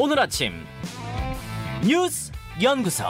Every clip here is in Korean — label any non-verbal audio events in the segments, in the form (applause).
오늘 아침 뉴스 연구소.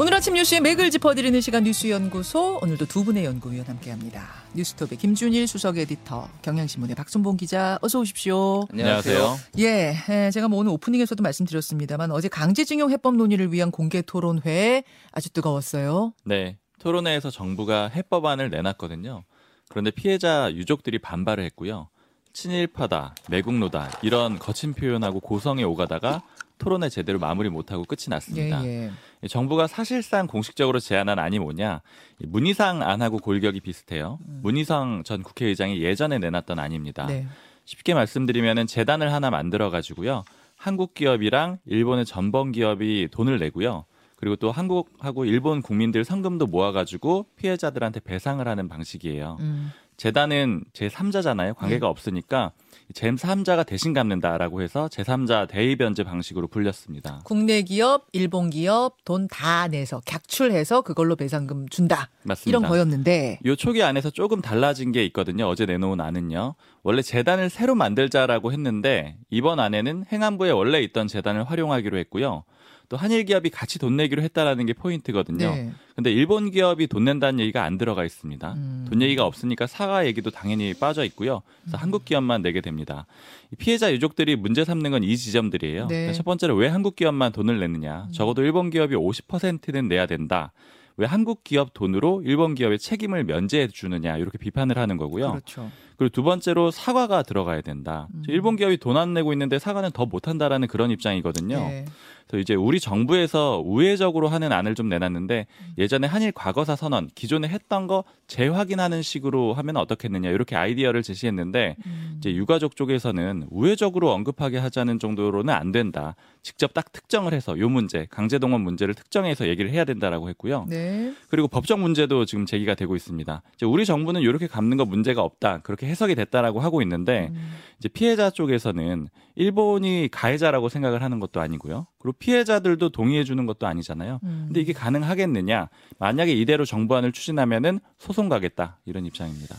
오늘 아침 뉴스의 맥을 짚어드리는 시간 뉴스연구소 오늘도 두 분의 연구위원 함께합니다. 뉴스톱의 김준일 수석 에디터, 경향신문의 박순봉 기자 어서 오십시오. 안녕하세요. 예, 예, 제가 뭐 오늘 오프닝에서도 말씀드렸습니다만 어제 강제징용 해법 논의를 위한 공개 토론회 아주 뜨거웠어요. 네. 토론회에서 정부가 해법안을 내놨거든요. 그런데 피해자 유족들이 반발을 했고요. 친일파다, 매국노다 이런 거친 표현하고 고성에 오가다가 토론회 제대로 마무리 못하고 끝이 났습니다. 예, 예. 정부가 사실상 공식적으로 제안한 안이 뭐냐? 문희상 안하고 골격이 비슷해요. 문희상 전 국회의장이 예전에 내놨던 안입니다. 네. 쉽게 말씀드리면은 재단을 하나 만들어 가지고요. 한국 기업이랑 일본의 전범 기업이 돈을 내고요. 그리고 또 한국하고 일본 국민들 성금도 모아 가지고 피해자들한테 배상을 하는 방식이에요. 음, 재단은 제3자잖아요. 관계가 없으니까 제3자가 대신 갚는다라고 해서 제3자 대의변제 방식으로 불렸습니다. 국내 기업, 일본 기업 돈 다 내서 객출해서 그걸로 배상금 준다. 맞습니다. 이런 거였는데 요 초기 안에서 조금 달라진 게 있거든요. 어제 내놓은 안은요. 원래 재단을 새로 만들자라고 했는데 이번 안에는 행안부에 원래 있던 재단을 활용하기로 했고요. 또 한일 기업이 같이 돈 내기로 했다라는 게 포인트거든요. 네. 근데 일본 기업이 돈 낸다는 얘기가 안 들어가 있습니다. 음. 돈 얘기가 없으니까 사과 얘기도 당연히 빠져 있고요. 그래서 한국 기업만 내게 됩니다. 이 피해자 유족들이 문제 삼는 건 이 지점들이에요. 네. 그러니까 첫 번째로 왜 한국 기업만 돈을 내느냐? 적어도 일본 기업이 50%는 내야 된다. 왜 한국 기업 돈으로 일본 기업의 책임을 면제해 주느냐 이렇게 비판을 하는 거고요. 그렇죠. 그리고 두 번째로 사과가 들어가야 된다. 음. 일본 기업이 돈 안 내고 있는데 사과는 더 못한다라는 그런 입장이거든요. 네. 그래서 이제 우리 정부에서 우회적으로 하는 안을 좀 내놨는데 음. 예전에 한일 과거사 선언 기존에 했던 거 재확인하는 식으로 하면 어떻겠느냐 이렇게 아이디어를 제시했는데 음. 이제 유가족 쪽에서는 우회적으로 언급하게 하자는 정도로는 안 된다. 직접 딱 특정을 해서 요 문제 강제동원 문제를 특정해서 얘기를 해야 된다라고 했고요. 네. 그리고 법적 문제도 지금 제기가 되고 있습니다. 이제 우리 정부는 이렇게 갚는 거 문제가 없다. 그렇게 해석이 됐다라고 하고 있는데 음. 이제 피해자 쪽에서는 일본이 가해자라고 생각을 하는 것도 아니고요. 그리고 피해자들도 동의해 주는 것도 아니잖아요. 음. 근데 이게 가능하겠느냐? 만약에 이대로 정부안을 추진하면은 소송 가겠다. 이런 입장입니다.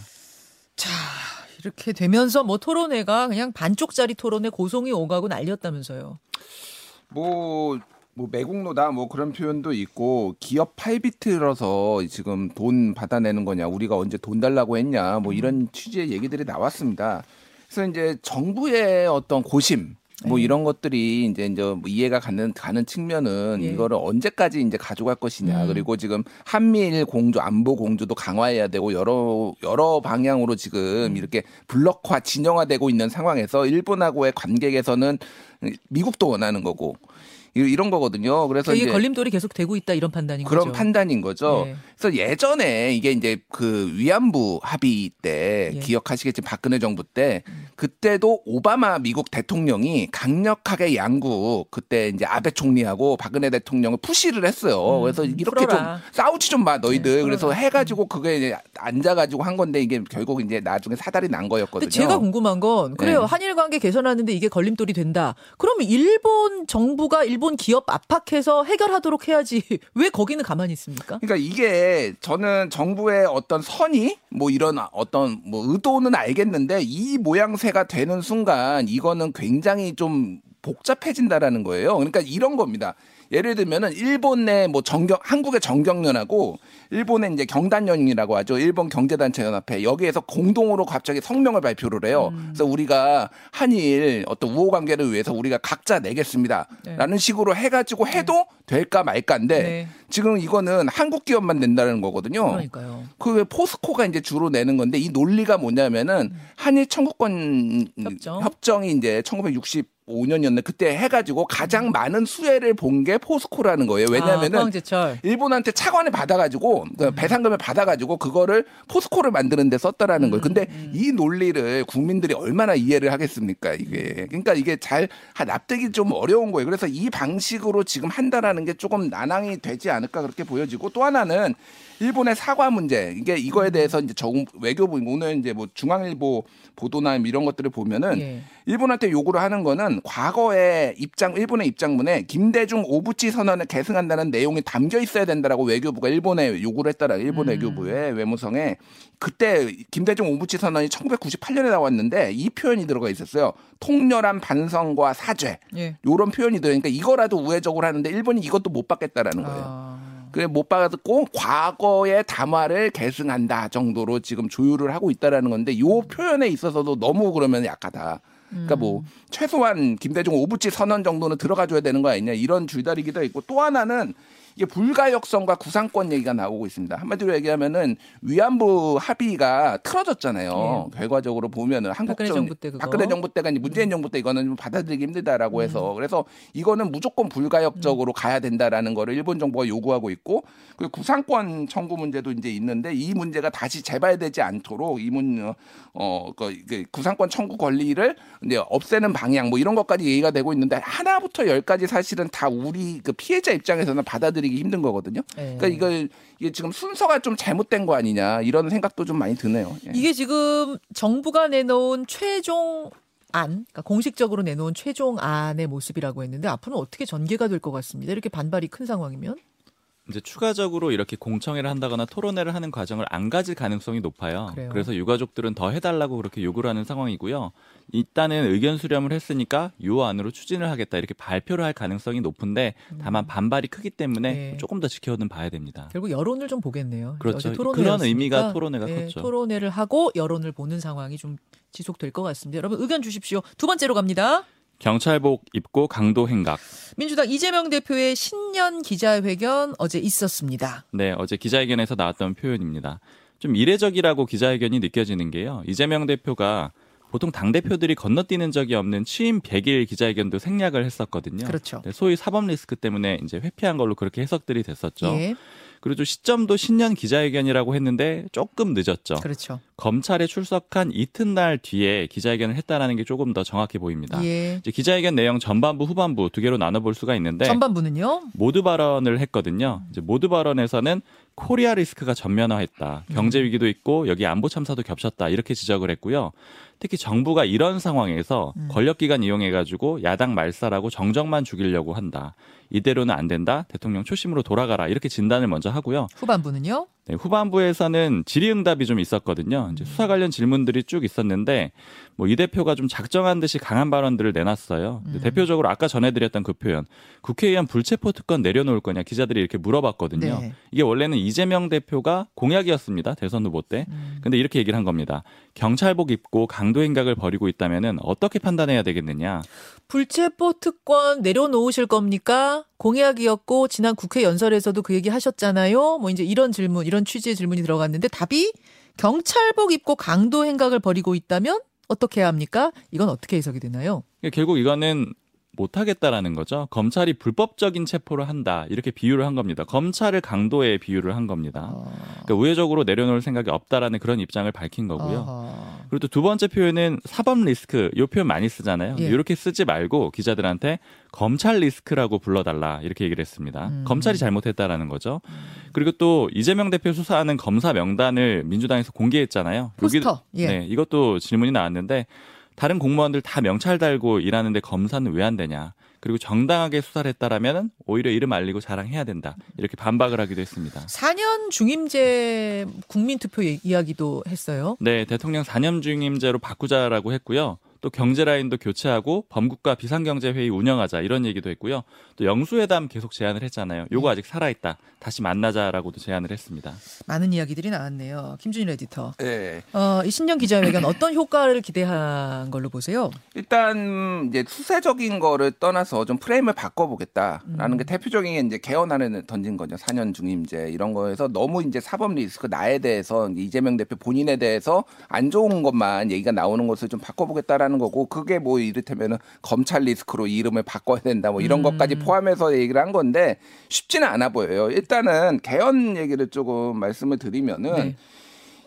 자, 이렇게 되면서 뭐 토론회가 그냥 반쪽짜리 토론회 고송이 오가고 난리였다면서요. 뭐, 뭐 매국노다 뭐 그런 표현도 있고 기업 8비트라서 지금 돈 받아내는 거냐 우리가 언제 돈 달라고 했냐 뭐 이런 취지의 얘기들이 나왔습니다. 그래서 이제 정부의 어떤 고심 뭐 네. 이런 것들이 이제 이제 뭐 이해가 가는 가는 측면은 예. 이거를 언제까지 이제 가져갈 것이냐 음. 그리고 지금 한미일 공조 안보 공조도 강화해야 되고 여러 여러 방향으로 지금 음. 이렇게 블록화 진영화되고 있는 상황에서 일본하고의 관계 에서는 미국도 원하는 거고 이- 이런 거거든요. 그래서 이게 걸림돌이 계속 되고 있다 이런 판단인 그런 거죠. 판단인 거죠. 네. 그래서 예전에 이게 이제 그 위안부 합의 때 예. 음. 기억하시겠지만 박근혜 정부 때 그때도 오바마 미국 대통령이 강력하게 양국 그때 이제 아베 총리하고 박근혜 대통령을 푸시를 했어요. 음, 그래서 이렇게 풀어라. 좀 싸우지 좀 마 너희들. 네, 그래서. 해가지고 그게 이제 앉아가지고 한 건데 이게 결국 이제 나중에 사달이 난 거였거든요. 근데 제가 궁금한 건 그래요. 네. 한일 관계 개선하는데 이게 걸림돌이 된다. 그러면 일본 정부가 일본 기업 압박해서 해결하도록 해야지. (laughs) 왜 거기는 가만히 있습니까? 그러니까 이게 저는 정부의 어떤 선의 뭐 이런 어떤 뭐 의도는 알겠는데 이 모양새 가 되는 순간 이거는 굉장히 좀 복잡해진다라는 거예요. 그러니까 이런 겁니다. 예를 들면은 일본 내뭐 정경 한국의 정경련하고 일본의 이제 경단련이라고 하죠. 일본 경제단체 연합회 여기에서 공동으로 갑자기 성명을 발표를 해요. 음. 그래서 우리가 한일 어떤 우호 관계를 위해서 우리가 각자 네. 내겠습니다라는 식으로 해가지고 해도 될까 말까인데 네. 지금 이거는 한국 기업만 낸다는 거거든요. 그러니까요. 그 왜 포스코가 이제 주로 내는 건데 이 논리가 뭐냐면은 한일 청구권 협정. 협정이 이제 1965년이었는데 그때 해가지고 가장 많은 수혜를 본 게 포스코라는 거예요. 아, 왜냐하면은 포항제철. 일본한테 차관을 받아가지고 그 배상금을 받아가지고 그거를 포스코를 만드는 데 썼다라는 거예요. 근데 이 논리를 국민들이 얼마나 이해를 하겠습니까? 이게 그러니까 이게 잘 하- 납득이 좀 어려운 거예요. 그래서 이 방식으로 지금 한다라는 게 조금 난항이 되지 않을까 그렇게 보여지고 또 하나는 일본의 사과 문제 이게 이거에 대해서 이제 정 외교부 오늘 이제 뭐 중앙일보 보도나 이런 것들을 보면 보면은 예. 일본한테 요구를 하는 거는 보면은 과거의 입장 일본의 입장문에 김대중 오부치 선언을 계승한다는 내용이 담겨 있어야 된다라고 외교부가 일본에 요구를 했더라. 일본 음. 외교부의 외무성에 그때 김대중 오부치 선언이 1998년에 나왔는데 이 표현이 들어가 있었어요. 통렬한 반성과 사죄. 예. 요런 표현이 들어니까 이거라도 우회적으로 하는데 일본이 이것도 못 받겠다라는 거예요. 아. 그래 못 받고 과거의 담화를 계승한다 정도로 지금 조율을 하고 있다라는 건데 요 표현에 있어서도 너무 그러면 약하다. 그러니까 뭐 최소한 김대중 오부치 선언 정도는 들어가줘야 되는 거 아니냐 이런 줄다리기도 있고 또 하나는 이게 불가역성과 구상권 얘기가 나오고 있습니다. 한마디로 얘기하면은 위안부 합의가 틀어졌잖아요. 결과적으로 보면은 한국 예. 박근혜 정- 정부 때 그거. 음. 박근혜 정부 때가 아니 문재인 정부 때 이거는 좀 받아들이기 힘들다라고 해서 그래서 이거는 무조건 불가역적으로 가야 된다라는 거를 일본 정부가 요구하고 있고 그 구상권 청구 문제도 이제 있는데 이 문제가 다시 재발되지 않도록 이문 어그 그 구상권 청구 권리를 이제 없애는 방향 뭐 이런 것까지 얘기가 되고 있는데 하나부터 열까지 사실은 다 우리 그 피해자 입장에서는 받아들이 기 힘든 거거든요. 예. 그러니까 이걸 이게 지금 순서가 좀 잘못된 거 아니냐 이런 생각도 좀 많이 드네요. 예. 이게 지금 정부가 내놓은 최종 안, 그러니까 공식적으로 내놓은 최종 안의 모습이라고 했는데 앞으로는 어떻게 전개가 될 것 같습니다. 이렇게 반발이 큰 상황이면 이제 추가적으로 이렇게 공청회를 한다거나 토론회를 하는 과정을 안 가질 가능성이 높아요. 그래요? 래서 유가족들은 더 해달라고 그렇게 요구를 하는 상황이고요. 일단은 의견 수렴을 했으니까 요 안으로 추진을 하겠다 이렇게 발표를 할 가능성이 높은데 다만 반발이 크기 때문에 네. 조금 더 지켜는 봐야 됩니다. 결국 여론을 좀 보겠네요. 그렇죠. 그런. 의미가 토론회가 예, 컸죠. 토론회를 하고 여론을 보는 상황이 좀 지속될 것 같습니다. 여러분 의견 주십시오. 두 번째로 갑니다. 경찰복 입고 강도 행각. 민주당 이재명 대표의 신년 기자회견 어제 있었습니다. 네, 어제 기자회견에서 나왔던 표현입니다. 좀 이례적이라고 기자회견이 느껴지는 게요. 이재명 대표가 보통 당 대표들이 건너뛰는 적이 없는 취임 100일 기자회견도 생략을 했었거든요. 그렇죠. 네, 소위 사법 리스크 때문에 이제 회피한 걸로 그렇게 해석들이 됐었죠. 예, 그리고 좀 시점도 신년 기자회견이라고 했는데 조금 늦었죠. 그렇죠. 검찰에 출석한 이튿날 뒤에 기자회견을 했다라는 게 조금 더 정확해 보입니다. 예. 이제 기자회견 내용 전반부 후반부 두 개로 나눠볼 수가 있는데 전반부는요? 모두 발언을 했거든요. 이제 모두 발언에서는 코리아 리스크가 전면화했다. 경제 위기도 있고 여기 안보 참사도 겹쳤다. 이렇게 지적을 했고요. 특히 정부가 이런 상황에서 권력기관 이용해가지고 야당 말살하고 정정만 죽이려고 한다. 이대로는 안 된다. 대통령 초심으로 돌아가라. 이렇게 진단을 먼저 하고요. 후반부는요? 네, 후반부에서는 질의응답이 좀 있었거든요. 이제 수사 관련 질문들이 쭉 있었는데 뭐 이 대표가 좀 작정한 듯이 강한 발언들을 내놨어요. 음. 대표적으로 아까 전해드렸던 그 표현 국회의원 불체포 특권 내려놓을 거냐 기자들이 이렇게 물어봤거든요. 네. 이게 원래는 이재명 대표가 공약이었습니다 대선 후보 때. 음. 근데 이렇게 얘기를 한 겁니다. 경찰복 입고 강도 행각을 벌이고 있다면은 어떻게 판단해야 되겠느냐. 불체포 특권 내려놓으실 겁니까? 공약이었고 지난 국회 연설에서도 그 얘기 하셨잖아요. 뭐 이제 이런 질문, 이런 취지의 질문이 들어갔는데 답이 경찰복 입고 강도 행각을 벌이고 있다면 어떻게 해야 합니까? 이건 어떻게 해석이 되나요? 그러니까 결국 이거는 못하겠다라는 거죠. 검찰이 불법적인 체포를 한다 이렇게 비유를 한 겁니다. 검찰을 강도에 비유를 한 겁니다. 그러니까 우회적으로 내려놓을 생각이 없다라는 그런 입장을 밝힌 거고요. 그리고 또 두 번째 표현은 사법 리스크 이 표현 많이 쓰잖아요. 예. 이렇게 쓰지 말고 기자들한테 검찰 리스크라고 불러달라 이렇게 얘기를 했습니다. 음. 검찰이 잘못했다라는 거죠. 그리고 또 이재명 대표 수사하는 검사 명단을 민주당에서 공개했잖아요. 포스터. 예. 네, 이것도 질문이 나왔는데 다른 공무원들 다 명찰 달고 일하는데 검사는 왜 안 되냐? 그리고 정당하게 수사를 했다라면 오히려 이름 알리고 자랑해야 된다. 이렇게 반박을 하기도 했습니다. 4년 중임제 국민투표 이- 이야기도 했어요. 네, 대통령 4년 중임제로 바꾸자라고 했고요. 또 경제 라인도 교체하고 범국가 비상경제 회의 운영하자 이런 얘기도 했고요. 또 영수회담 계속 제안을 했잖아요. 요거 아직 살아 있다. 다시 만나자라고도 제안을 했습니다. 많은 이야기들이 나왔네요. 김준일 에디터. 예. 어, 이 신년 기자회견 어떤 효과를 기대한 걸로 보세요? 일단 이제 수세적인 거를 떠나서 좀 프레임을 바꿔보겠다라는 게 대표적인 게 이제 개헌안을 던진 거죠. 4년 중임제 이런 거에서 너무 이제 사법 리스크 나에 대해서 이재명 대표 본인에 대해서 안 좋은 것만 얘기가 나오는 것을 좀 바꿔보겠다라는 거고 그게 뭐 이를테면은 검찰 리스크로 이름을 바꿔야 된다 뭐 이런 것까지 포함해서 얘기를 한 건데 쉽지는 않아 보여요. 일단은 개헌 얘기를 조금 말씀을 드리면은 네.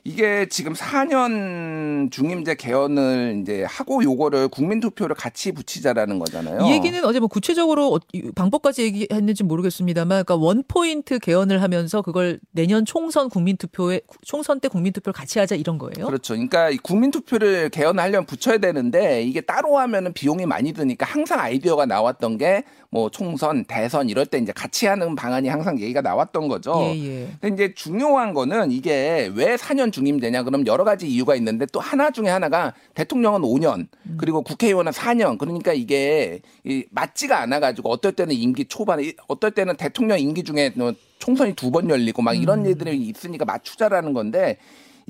이게 지금 4년 중임제 개헌을 이제 하고 요거를 국민 투표를 같이 붙이자라는 거잖아요. 이 얘기는 어제 뭐 구체적으로 어- 이 방법까지 얘기했는지 모르겠습니다만, 그러니까 원 포인트 개헌을 하면서 그걸 내년 총선 국민 투표에 총선 때 국민 투표를 같이 하자 이런 거예요. 그렇죠. 그러니까 이 국민 투표를 개헌하려면 붙여야 되는데 이게 따로 하면은 비용이 많이 드니까 항상 아이디어가 나왔던 게 뭐 총선, 대선 이럴 때 이제 같이 하는 방안이 항상 얘기가 나왔던 거죠. 예, 예. 근데 이제 중요한 거는 이게 왜 4년 중 임되냐. 그럼 여러 가지 이유가 있는데 또 하나 중에 하나가 대통령은 5년 그리고 국회의원은 4년. 그러니까 이게 이 맞지가 않아 가지고 어떨 때는 임기 초반에 어떨 때는 대통령 임기 중에 뭐 총선이 두 번 열리고 막 이런 일들이 있으니까 맞추자라는 건데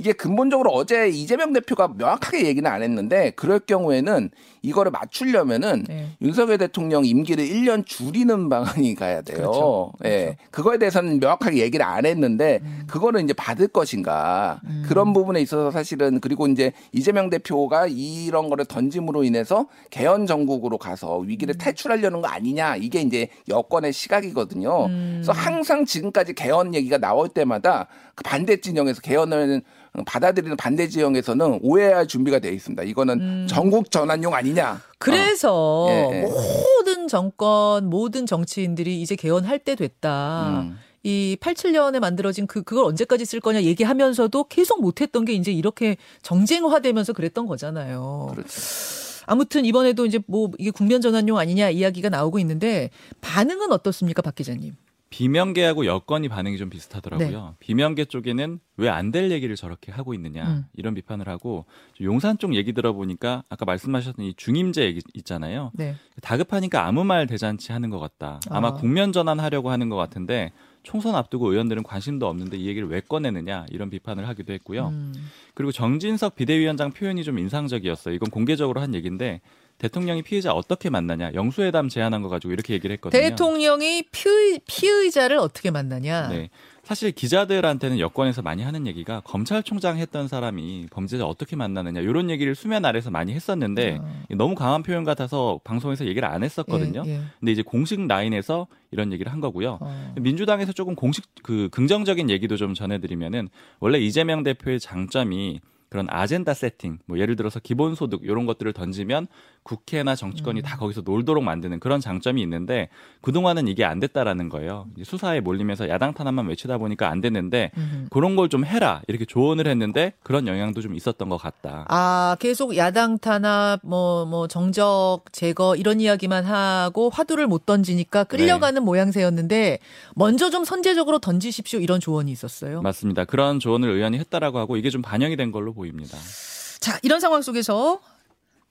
이게 근본적으로 어제 이재명 대표가 명확하게 얘기는 안 했는데 그럴 경우에는 이거를 맞추려면은 네. 윤석열 대통령 임기를 1년 줄이는 방안이 가야 돼요. 그렇죠. 예. 그거에 대해서는 명확하게 얘기를 안 했는데 그거는 이제 받을 것인가. 그런 부분에 있어서 사실은 그리고 이제 이재명 대표가 이런 거를 던짐으로 인해서 개헌 정국으로 가서 위기를 탈출하려는 거 아니냐. 이게 이제 여권의 시각이거든요. 그래서 항상 지금까지 개헌 얘기가 나올 때마다 그 반대 진영에서 개헌을 받아들이는 반대 지형에서는 오해할 준비가 돼 있습니다. 이거는 전국 전환용 아니냐. 그래서 예, 예. 모든 정권, 모든 정치인들이 이제 개헌할 때 됐다. 음. 이 87년에 만들어진 그 그걸 언제까지 쓸 거냐 얘기하면서도 계속 못 했던 게 이제 이렇게 정쟁화되면서 그랬던 거잖아요. 그렇죠. 아무튼 이번에도 이제 뭐 이게 국면 전환용 아니냐 이야기가 나오고 있는데 반응은 어떻습니까, 박 기자님? 비명계하고 여건이 반응이 좀 비슷하더라고요. 네. 비명계 쪽에는 왜 안 될 얘기를 저렇게 하고 있느냐 음. 이런 비판을 하고 용산 쪽 얘기 들어보니까 아까 말씀하셨던 이 중임제 얘기 있잖아요. 네. 다급하니까 아무 말 대잔치 하는 것 같다. 아마 아. 국면 전환하려고 하는 것 같은데 총선 앞두고 의원들은 관심도 없는데 이 얘기를 왜 꺼내느냐 이런 비판을 하기도 했고요. 음. 그리고 정진석 비대위원장 표현이 좀 인상적이었어요. 이건 공개적으로 한 얘기인데 대통령이 피해자 어떻게 만나냐 영수회담 제안한 거 가지고 이렇게 얘기를 했거든요. 대통령이 피의, 피의 자를 어떻게 만나냐? 네. 사실 기자들한테는 여권에서 많이 하는 얘기가 검찰총장 했던 사람이 범죄자 어떻게 만나느냐 이런 얘기를 수면 아래서 많이 했었는데 너무 강한 표현 같아서 방송에서 얘기를 안 했었거든요. 아. 예, 예. 근데 이제 공식 라인에서 이런 얘기를 한 거고요. 어. 민주당에서 조금 공식 그 긍정적인 얘기도 좀 전해드리면은 원래 이재명 대표의 장점이 그런 아젠다 세팅, 뭐 예를 들어서 기본소득 이런 것들을 던지면 국회나 정치권이 음. 다 거기서 놀도록 만드는 그런 장점이 있는데 그동안은 이게 안 됐다라는 거예요. 수사에 몰리면서 야당 탄압만 외치다 보니까 안 됐는데 음흠. 그런 걸 좀 해라 이렇게 조언을 했는데 그런 영향도 좀 있었던 것 같다. 아, 계속 야당 탄압, 뭐, 뭐, 정적 제거, 이런 이야기만 하고 화두를 못 던지니까 끌려가는 모양새였는데, 먼저 좀 선제적으로 던지십시오, 이런 조언이 있었어요. 맞습니다. 그런 조언을 의원이 했다라고 하고 이게 좀 반영이 된 걸로 보입니다. 자, 이런 상황 속에서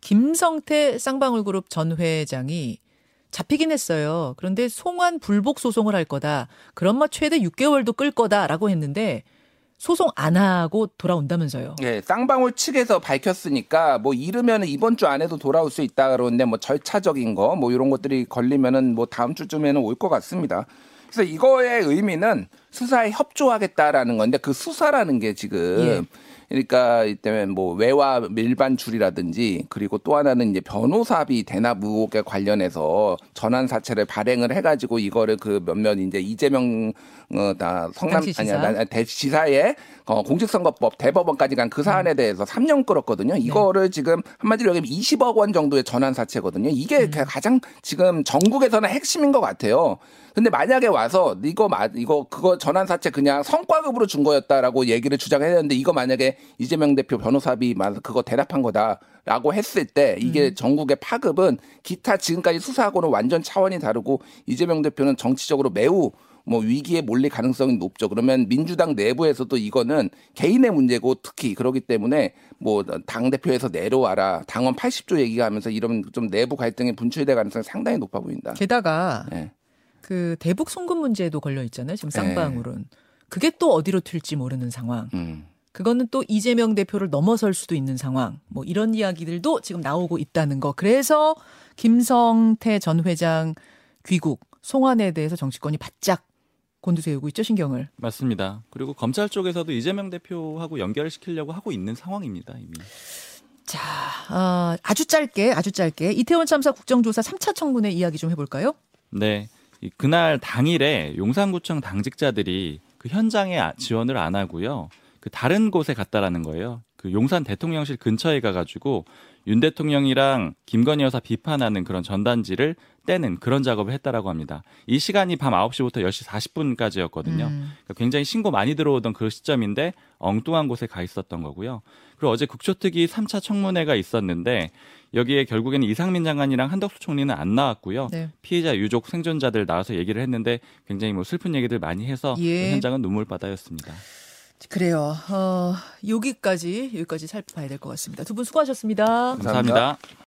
김성태 쌍방울 그룹 전 회장이 잡히긴 했어요. 그런데 송환 불복 소송을 할 거다. 그런 말 최대 6개월도 끌 거다라고 했는데, 소송 안 하고 돌아온다면서요. 예, 쌍방울 측에서 밝혔으니까 뭐 이르면은 이번 주 안에도 돌아올 수 있다 그러는데 뭐 절차적인 거 뭐 이런 것들이 걸리면은 뭐 다음 주쯤에는 올 것 같습니다. 그래서 이거의 의미는 수사에 협조하겠다라는 건데 그 수사라는 게 지금 예. 그러니까 이때문에 뭐 외화 밀반출이라든지 그리고 또 하나는 이제 변호사비 대납 의혹에 관련해서 전환 사채를 발행을 해가지고 이거를 그 몇몇 이제 이재명 어다 성남 아니야. 나- 대지사의 어, 공직선거법 대법원까지 간 그 사안에 대해서 3년 끌었거든요. 이거를 지금 한마디로 얘기하면 20억 원 정도의 전환 사채거든요. 이게 가장 지금 전국에서는 핵심인 것 같아요. 근데 만약에 와서 이거 마, 이거 그거 전환 사채 그냥 성과급으로 준 거였다라고 얘기를 주장해야 되는데 이거 만약에 이재명 대표 변호사비 만 그거 대납한 거다라고 했을 때 이게 전국의 파급은 기타 지금까지 수사하고는 완전 차원이 다르고 이재명 대표는 정치적으로 매우 뭐 위기에 몰릴 가능성이 높죠. 그러면 민주당 내부에서도 이거는 개인의 문제고 특히 그러기 때문에 뭐 당 대표에서 내려와라 당원 80조 얘기하면서 이런 좀 내부 갈등이 분출될 가능성이 상당히 높아 보인다. 게다가 예. 그 대북 송금 문제도 걸려 있잖아요. 지금 쌍방울은. 그게 또 어디로 튈지 모르는 상황. 음. 그거는 또 이재명 대표를 넘어설 수도 있는 상황. 뭐 이런 이야기들도 지금 나오고 있다는 거. 그래서 김성태 전 회장 귀국 송환에 대해서 정치권이 바짝 곤두세우고 있죠 신경을. 맞습니다. 그리고 검찰 쪽에서도 이재명 대표하고 연결을 시키려고 하고 있는 상황입니다. 이미. 자, 아, 아주 짧게 아주 짧게 이태원 참사 국정조사 3차 청문회 이야기 좀 해볼까요? 네. 이 그날 당일에 용산구청 당직자들이 그 현장에 아- 지원을 안 하고요. 그 다른 곳에 갔다라는 거예요. 그 용산 대통령실 근처에 가가지고 윤 대통령이랑 김건희 여사 비판하는 그런 전단지를 떼는 그런 작업을 했다라고 합니다. 이 시간이 밤 9시부터 10시 40분까지였거든요. 음. 그러니까 굉장히 신고 많이 들어오던 그 시점인데 엉뚱한 곳에 가 있었던 거고요. 그리고 어제 국조특위 3차 청문회가 있었는데 여기에 결국에는 이상민 장관이랑 한덕수 총리는 안 나왔고요. 네. 피해자 유족 생존자들 나와서 얘기를 했는데 굉장히 뭐 슬픈 얘기들 많이 해서 예. 현장은 눈물바다였습니다. 그래요. 어, 여기까지 여기까지 살펴봐야 될 것 같습니다. 두 분 수고하셨습니다. 감사합니다. 감사합니다.